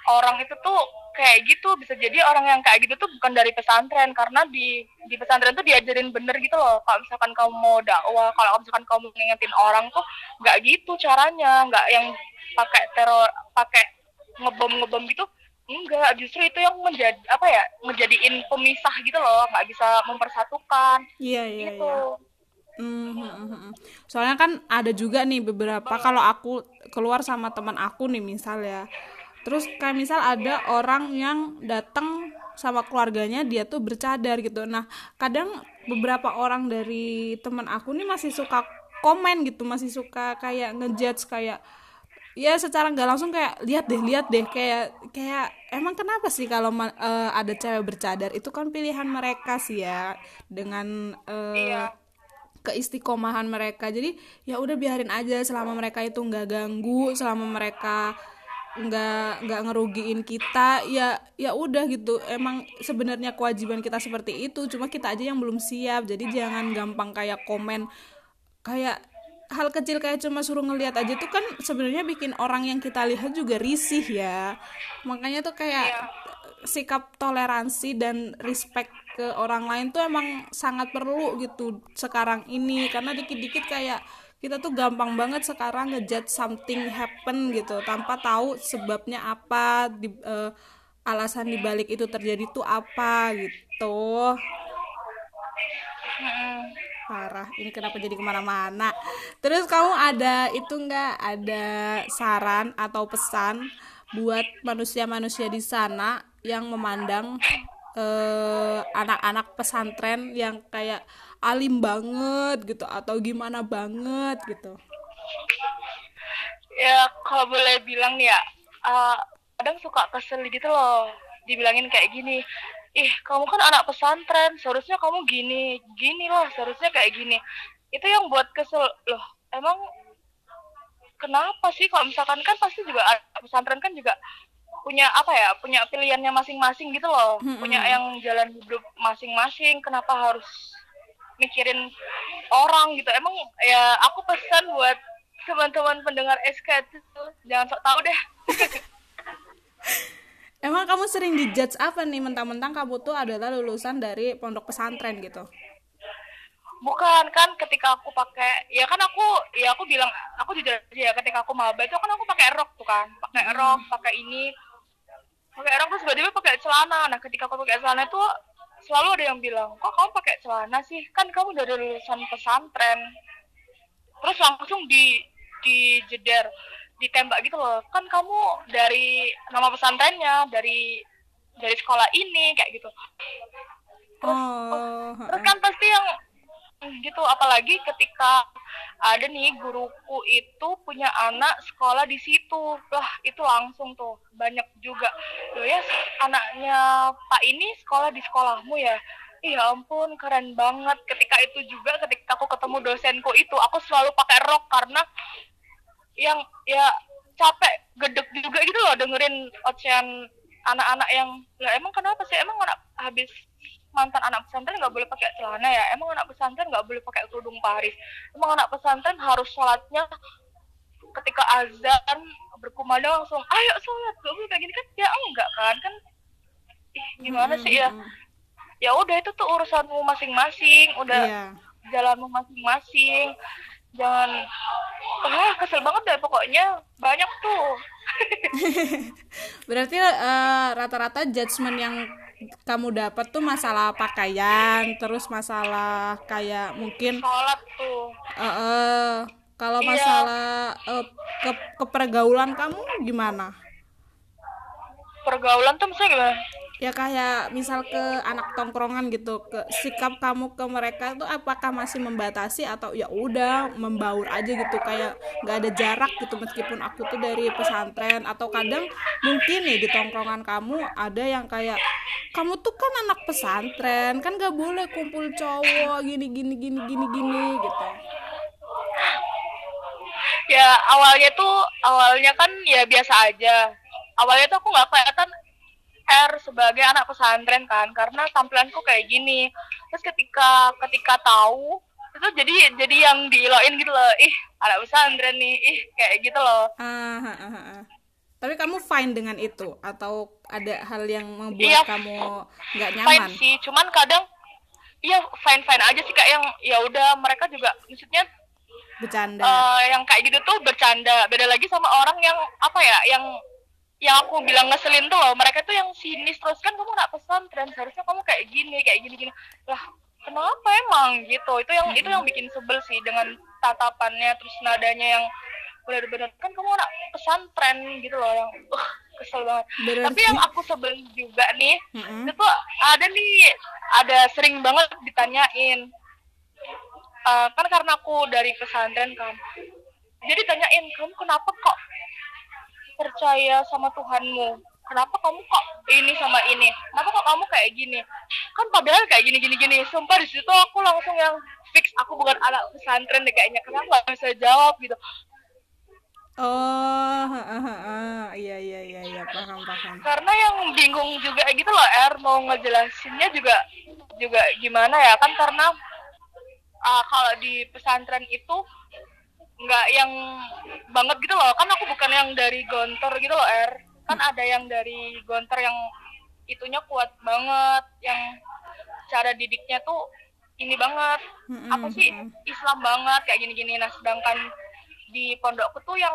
orang itu tuh kayak gitu bisa jadi orang yang kayak gitu tuh bukan dari pesantren karena di di pesantren tuh diajarin bener gitu loh. Kalau misalkan kamu mau dakwah, kalau misalkan kamu ngingetin orang tuh nggak gitu caranya, nggak yang pakai teror, pakai ngebom ngebom gitu enggak justru itu yang menjadi apa ya menjadiin pemisah gitu loh nggak bisa mempersatukan Iya, iya, gitu iya. Hmm, hmm, hmm, hmm. Soalnya kan ada juga nih beberapa kalau aku keluar sama teman aku nih misal ya. Terus kayak misal ada orang yang datang sama keluarganya dia tuh bercadar gitu. Nah, kadang beberapa orang dari teman aku nih masih suka komen gitu, masih suka kayak ngejudge kayak ya secara nggak langsung kayak lihat deh lihat deh kayak kayak emang kenapa sih kalau eh, ada cewek bercadar itu kan pilihan mereka sih ya dengan eh, Iya. keistiqomahan mereka jadi ya udah biarin aja selama mereka itu nggak ganggu selama mereka nggak nggak ngerugiin kita ya ya udah gitu. Emang sebenarnya kewajiban kita seperti itu cuma kita aja yang belum siap. Jadi jangan gampang kayak komen kayak hal kecil kayak cuma suruh ngelihat aja tuh kan sebenarnya bikin orang yang kita lihat juga risih ya. Makanya tuh kayak sikap toleransi dan respect ke orang lain tuh emang sangat perlu gitu sekarang ini. Karena dikit-dikit kayak kita tuh gampang banget sekarang ngejudge something happen gitu tanpa tahu sebabnya apa di, eh, alasan dibalik itu terjadi tuh apa gitu. Parah ini kenapa jadi ke mana-mana? Terus kamu ada itu nggak? Ada saran atau pesan buat manusia-manusia di sana yang memandang eh, anak-anak pesantren yang kayak alim banget gitu atau gimana banget gitu. Ya kalau boleh bilang ya uh, kadang suka kesel gitu loh dibilangin kayak gini ih kamu kan anak pesantren seharusnya kamu gini gini loh seharusnya kayak gini. Itu yang buat kesel. Loh emang kenapa sih kalau misalkan kan pasti juga anak pesantren kan juga punya apa ya punya pilihannya masing-masing gitu loh Mm-mm. punya yang jalan hidup masing-masing kenapa harus mikirin orang gitu. Emang ya aku pesan buat teman-teman pendengar SK itu jangan sok tahu deh. Emang kamu sering dijudge apa nih? Mentang-mentang kamu tuh adalah lulusan dari pondok pesantren gitu? bukan kan ketika aku pakai ya kan aku ya aku bilang aku jujur aja ya ketika aku maba itu kan aku pakai rok tuh kan. Pakai rok pakai ini. Pakai rok terus tiba-tiba pakai celana. Nah ketika aku pakai celana itu selalu ada yang bilang kok kamu pakai celana sih? Kan kamu dari lulusan pesantren. Terus langsung di di jeder ditembak gitu loh. Kan kamu dari nama pesantrennya dari dari sekolah ini kayak gitu. Oh, terus kan pasti yang gitu. Apalagi ketika ada nih guruku itu punya anak sekolah di situ. Lah itu langsung tuh banyak juga. Loh ya anaknya pak ini sekolah di sekolahmu ya? Iya ampun keren banget. Ketika itu juga ketika aku ketemu dosenku itu aku selalu pakai rok karena yang ya capek gedek juga gitu loh dengerin ocehan anak-anak yang lah emang kenapa sih? Emang anak habis mantan anak pesantren nggak boleh pakai celana ya. Emang anak pesantren nggak boleh pakai kerudung paris. Emang anak pesantren harus sholatnya ketika azan berkumandang langsung ayo sholat. Gak boleh kayak gini. Kan ya enggak kan? Kan ih gimana sih ya? Ya udah itu tuh urusanmu masing-masing. Udah Iya. jalanmu masing-masing. Jangan ah kesel banget deh pokoknya. Banyak tuh. Berarti eh, rata-rata judgement yang kamu dapat tuh masalah pakaian, terus masalah kayak mungkin sholat tuh eh, eh, kalau Iya. masalah eh, ke kepergaulan kamu gimana? pergaulan tuh maksudnya gimana Ya kayak misal ke anak tongkrongan gitu, ke sikap kamu ke mereka tuh apakah masih membatasi atau ya udah membaur aja gitu kayak nggak ada jarak gitu meskipun aku tuh dari pesantren atau kadang mungkin nih di tongkrongan kamu ada yang kayak kamu tuh kan anak pesantren kan gak boleh kumpul cowok gini gini gini gini gini gitu. ya awalnya tuh awalnya kan ya biasa aja awalnya tuh aku nggak kelihatan R sebagai anak pesantren kan karena tampilanku kayak gini terus ketika ketika tahu itu jadi jadi yang diiloin gitu loh ih anak pesantren nih ih kayak gitu loh Ah, ah, ah, ah. Tapi kamu fine dengan itu atau ada hal yang membuat Iya. kamu nggak fine nyaman? sih cuman kadang iya fine fine aja sih kayak yang ya udah mereka juga maksudnya Bercanda. eh, yang kayak gitu tuh bercanda beda lagi sama orang yang apa ya yang yang aku bilang ngeselin tuh loh mereka tuh yang sinis terus kan kamu nggak pesantren seharusnya kamu kayak gini kayak gini gini lah kenapa emang gitu itu yang itu yang bikin sebel sih dengan tatapannya terus nadanya yang benar-benar kan kamu anak pesantren gitu loh yang uh, kesel banget. Berarti- tapi yang aku sebel juga nih Mm-mm. itu ada nih ada sering banget ditanyain. Eh, kan karena aku dari pesantren kan jadi tanyain kamu kenapa kok percaya sama Tuhanmu? Kenapa kamu kok ini sama ini? Kenapa kok kamu kayak gini? Kan padahal kayak gini gini gini. Sumpah di situ aku langsung yang fix. Aku bukan anak pesantren deh kayaknya. Kenapa nggak bisa jawab gitu Oh, iya iya iya iya. Paham paham. karena yang bingung juga gitu loh R mau ngejelasinnya juga juga gimana ya? Kan karena ah, kalau di pesantren itu nggak yang banget gitu loh. Kan aku bukan yang dari gontor gitu loh R kan ada yang dari gontor yang itunya kuat banget yang cara didiknya tuh ini banget. Apa sih Islam banget kayak gini-gini. Nah sedangkan di pondokku tuh yang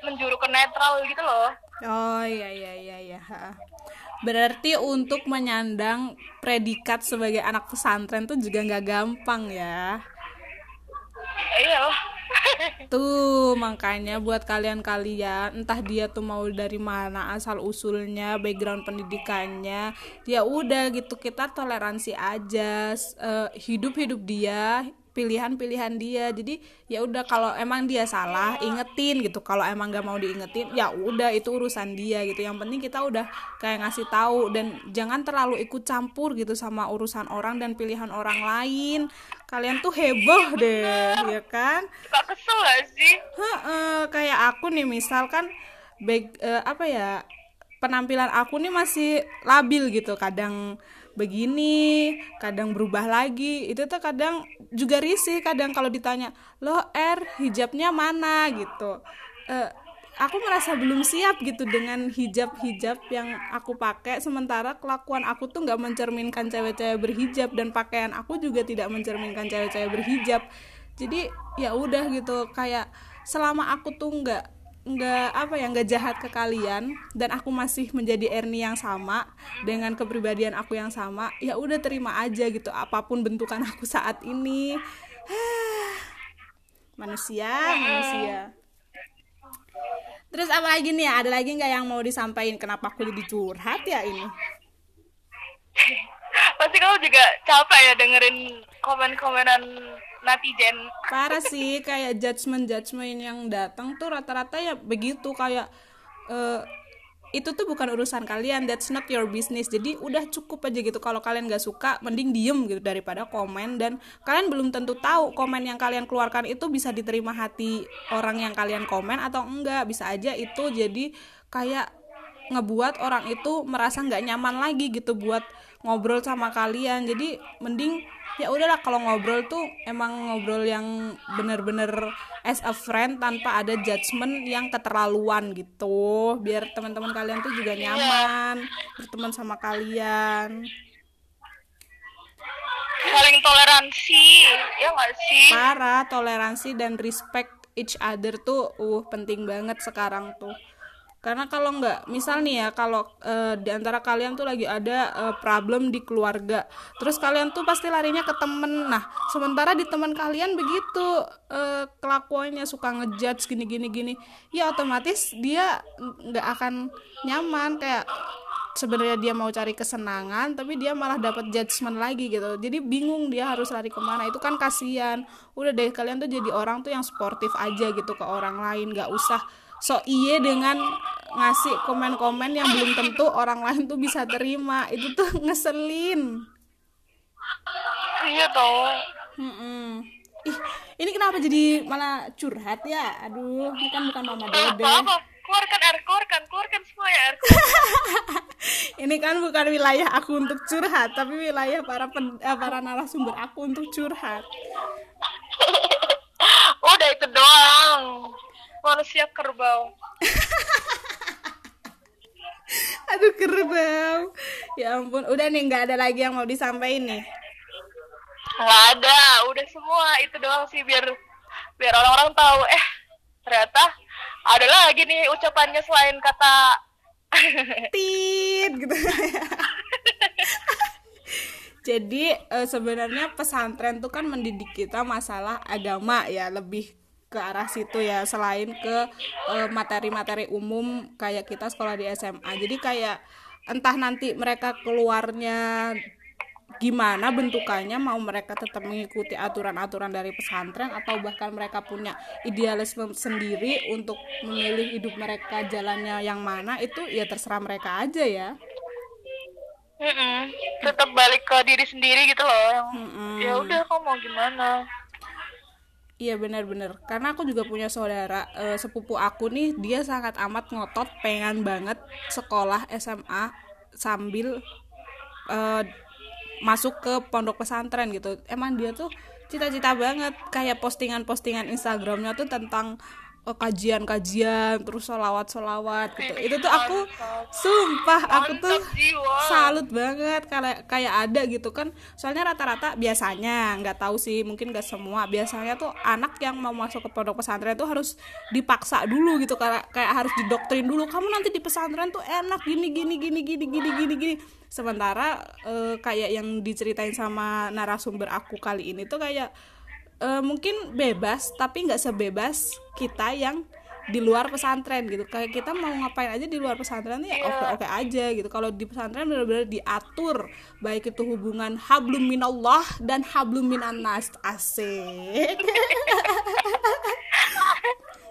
menjuru ke netral gitu loh Oh iya iya iya iya. Berarti untuk menyandang predikat sebagai anak pesantren tuh juga nggak gampang ya. iya loh Tuh makanya buat kalian-kalian entah dia tuh mau dari mana asal usulnya, background pendidikannya, ya udah gitu kita toleransi aja s- eh, hidup-hidup dia, pilihan-pilihan dia. Jadi ya udah kalau emang dia salah, ingetin gitu. Kalau emang gak mau diingetin, ya udah itu urusan dia gitu. Yang penting kita udah kayak ngasih tahu dan jangan terlalu ikut campur gitu sama urusan orang dan pilihan orang lain. Kalian tuh heboh deh, ya kan? suka kesel gak sih Heeh, kayak aku nih misalkan back eh, apa ya penampilan aku nih masih labil gitu kadang begini kadang berubah lagi. Itu tuh kadang juga risih kadang kalau ditanya lo R hijabnya mana? gitu. Uh, aku merasa belum siap gitu dengan hijab-hijab yang aku pakai sementara kelakuan aku tuh nggak mencerminkan cewek-cewek berhijab dan pakaian aku juga tidak mencerminkan cewek-cewek berhijab. Jadi ya udah gitu kayak selama aku tuh nggak nggak apa ya nggak jahat ke kalian dan aku masih menjadi Ernie yang sama dengan kepribadian aku yang sama ya udah terima aja gitu apa pun bentukan aku saat ini manusia manusia Terus apa lagi nih? Ada lagi nggak yang mau disampaikan? Kenapa aku jadi curhat ya ini? Pasti kamu juga capek ya dengerin komen-komenan netizen. Parah sih, kayak judgement-judgement yang datang tuh rata-rata ya begitu kayak uh, itu tuh bukan urusan kalian that's not your business. Jadi udah cukup aja gitu kalau kalian gak suka mending diem gitu daripada komen. Dan kalian belum tentu tahu komen yang kalian keluarkan itu bisa diterima hati orang yang kalian komen atau enggak. Bisa aja itu jadi kayak ngebuat orang itu merasa nggak nyaman lagi gitu buat ngobrol sama kalian. Jadi mending ya udahlah kalau ngobrol tuh emang ngobrol yang bener-bener as a friend tanpa ada judgement yang keterlaluan gitu. Biar teman-teman kalian tuh juga iya. nyaman berteman sama kalian. Saling toleransi ya gak sih? Parah toleransi dan respect each other tuh uh penting banget sekarang tuh karena kalau nggak misal nih ya kalau uh, di antara kalian tuh lagi ada uh, problem di keluarga terus kalian tuh pasti larinya ke temen. Nah sementara di teman kalian begitu uh, kelakuannya suka ngejudge gini gini gini ya otomatis dia nggak akan nyaman. Kayak sebenarnya dia mau cari kesenangan tapi dia malah dapat judgement lagi gitu. Jadi bingung dia harus lari ke mana. Itu kan kasihan. Udah deh kalian tuh jadi orang tuh yang sportif aja gitu ke orang lain. Nggak usah so iye dengan ngasih komen-komen yang belum tentu orang lain tuh bisa terima. Itu tuh ngeselin. Iya tau hmm ih ini kenapa jadi malah curhat ya? Aduh ini kan bukan mama dede. keluarkan air keluarkan keluarkan semua ya air ini kan bukan wilayah aku untuk curhat tapi wilayah para pen, eh, para narasumber aku untuk curhat. Udah itu doang. Manusia kerbau aduh kerbau ya ampun udah nih nggak ada lagi yang mau disampaikan nih. Nggak ada udah semua itu doang sih biar biar orang-orang tahu. Eh ternyata ada lagi nih ucapannya selain kata tit gitu. Jadi e, sebenarnya pesantren tuh kan mendidik kita masalah agama ya lebih ke arah situ ya selain ke eh, materi-materi uh, umum kayak kita sekolah di SMA jadi kayak entah nanti mereka keluarnya gimana bentukannya mau mereka tetap mengikuti aturan-aturan dari pesantren atau bahkan mereka punya idealisme sendiri untuk memilih hidup mereka jalannya yang mana itu ya terserah mereka aja ya mm -mm. tetap balik ke diri sendiri gitu loh mm -mm. ya udah kok mau gimana Iya benar-benar karena aku juga punya saudara e, sepupu aku nih dia sangat amat ngotot pengen banget sekolah SMA sambil e, masuk ke pondok pesantren gitu. Emang dia tuh cita-cita banget kayak postingan-postingan Instagramnya tuh tentang kajian-kajian terus solawat-solawat gitu. Itu tuh aku sumpah aku tuh salut banget kayak kayak ada gitu kan. Soalnya rata-rata biasanya nggak tahu sih mungkin nggak semua biasanya tuh anak yang mau masuk ke pondok pesantren tuh harus dipaksa dulu gitu kayak kayak harus didoktrin dulu. Kamu nanti di pesantren tuh enak gini gini gini gini gini gini gini. Sementara eh, kayak yang diceritain sama narasumber aku kali ini tuh kayak uh, mungkin bebas tapi nggak sebebas kita yang di luar pesantren gitu. Kayak kita mau ngapain aja di luar pesantren ya oke oke aja gitu. Kalau di pesantren benar-benar diatur baik itu hubungan hablum minallah dan hablum minanas asik.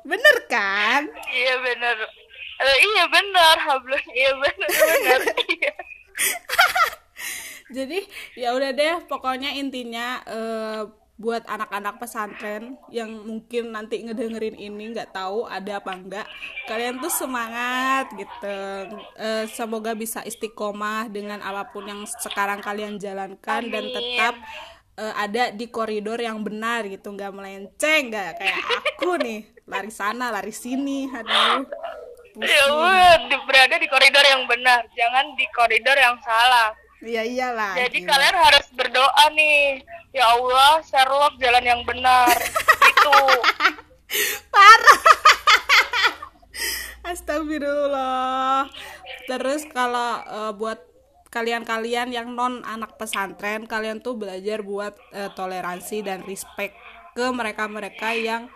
Bener kan? Iya bener. Uh, iya bener. Hablum iya bener bener. Iya. Jadi ya udah deh. Pokoknya intinya uh, buat anak-anak pesantren yang mungkin nanti ngedengerin ini nggak tahu ada apa enggak kalian tuh semangat gitu e, semoga bisa istiqomah dengan apa pun yang sekarang kalian jalankan Amin. dan tetap e, ada di koridor yang benar gitu nggak melenceng nggak kayak aku nih lari sana lari sini aduh ya berada di koridor yang benar jangan di koridor yang salah Iya iyalah. Jadi gila. kalian harus berdoa nih. Ya Allah, Sherlock jalan yang benar. Itu. Parah. Astagfirullah. Terus kalau uh, buat kalian-kalian yang non anak pesantren, kalian tuh belajar buat uh, toleransi dan respect ke mereka-mereka yang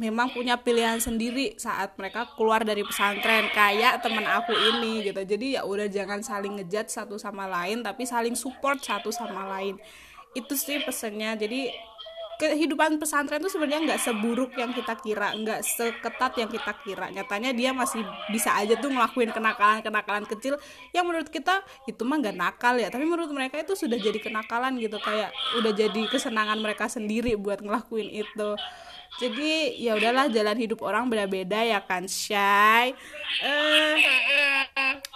memang punya pilihan sendiri saat mereka keluar dari pesantren kayak temen aku ini gitu jadi ya udah jangan saling ngejat satu sama lain tapi saling support satu sama lain itu sih pesennya jadi kehidupan pesantren itu sebenarnya nggak seburuk yang kita kira nggak seketat yang kita kira. Nyatanya dia masih bisa aja tuh ngelakuin kenakalan kenakalan kecil yang menurut kita itu mah nggak nakal ya. Tapi menurut mereka itu sudah jadi kenakalan gitu kayak udah jadi kesenangan mereka sendiri buat ngelakuin itu. Jadi ya udahlah jalan hidup orang beda-beda ya kan Shay uh,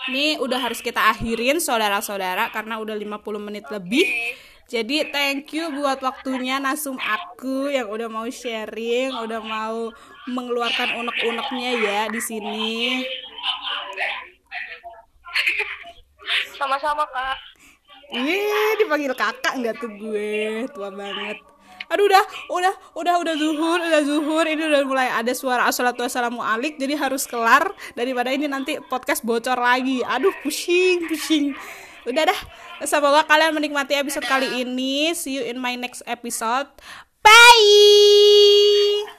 ini udah harus kita akhirin saudara-saudara karena udah 50 menit lebih jadi thank you buat waktunya Nasum aku yang udah mau sharing, udah mau mengeluarkan unek-uneknya ya di sini. Sama-sama kak. Ih, dipanggil kakak nggak tuh gue, tua banget. Aduh udah udah udah udah zuhur udah zuhur. Ini udah mulai ada suara assalatu wassalamu alik jadi harus kelar daripada ini nanti podcast bocor lagi. Aduh pusing pusing udah dah. Semoga kalian menikmati episode kali ini. See you in my next episode. Bye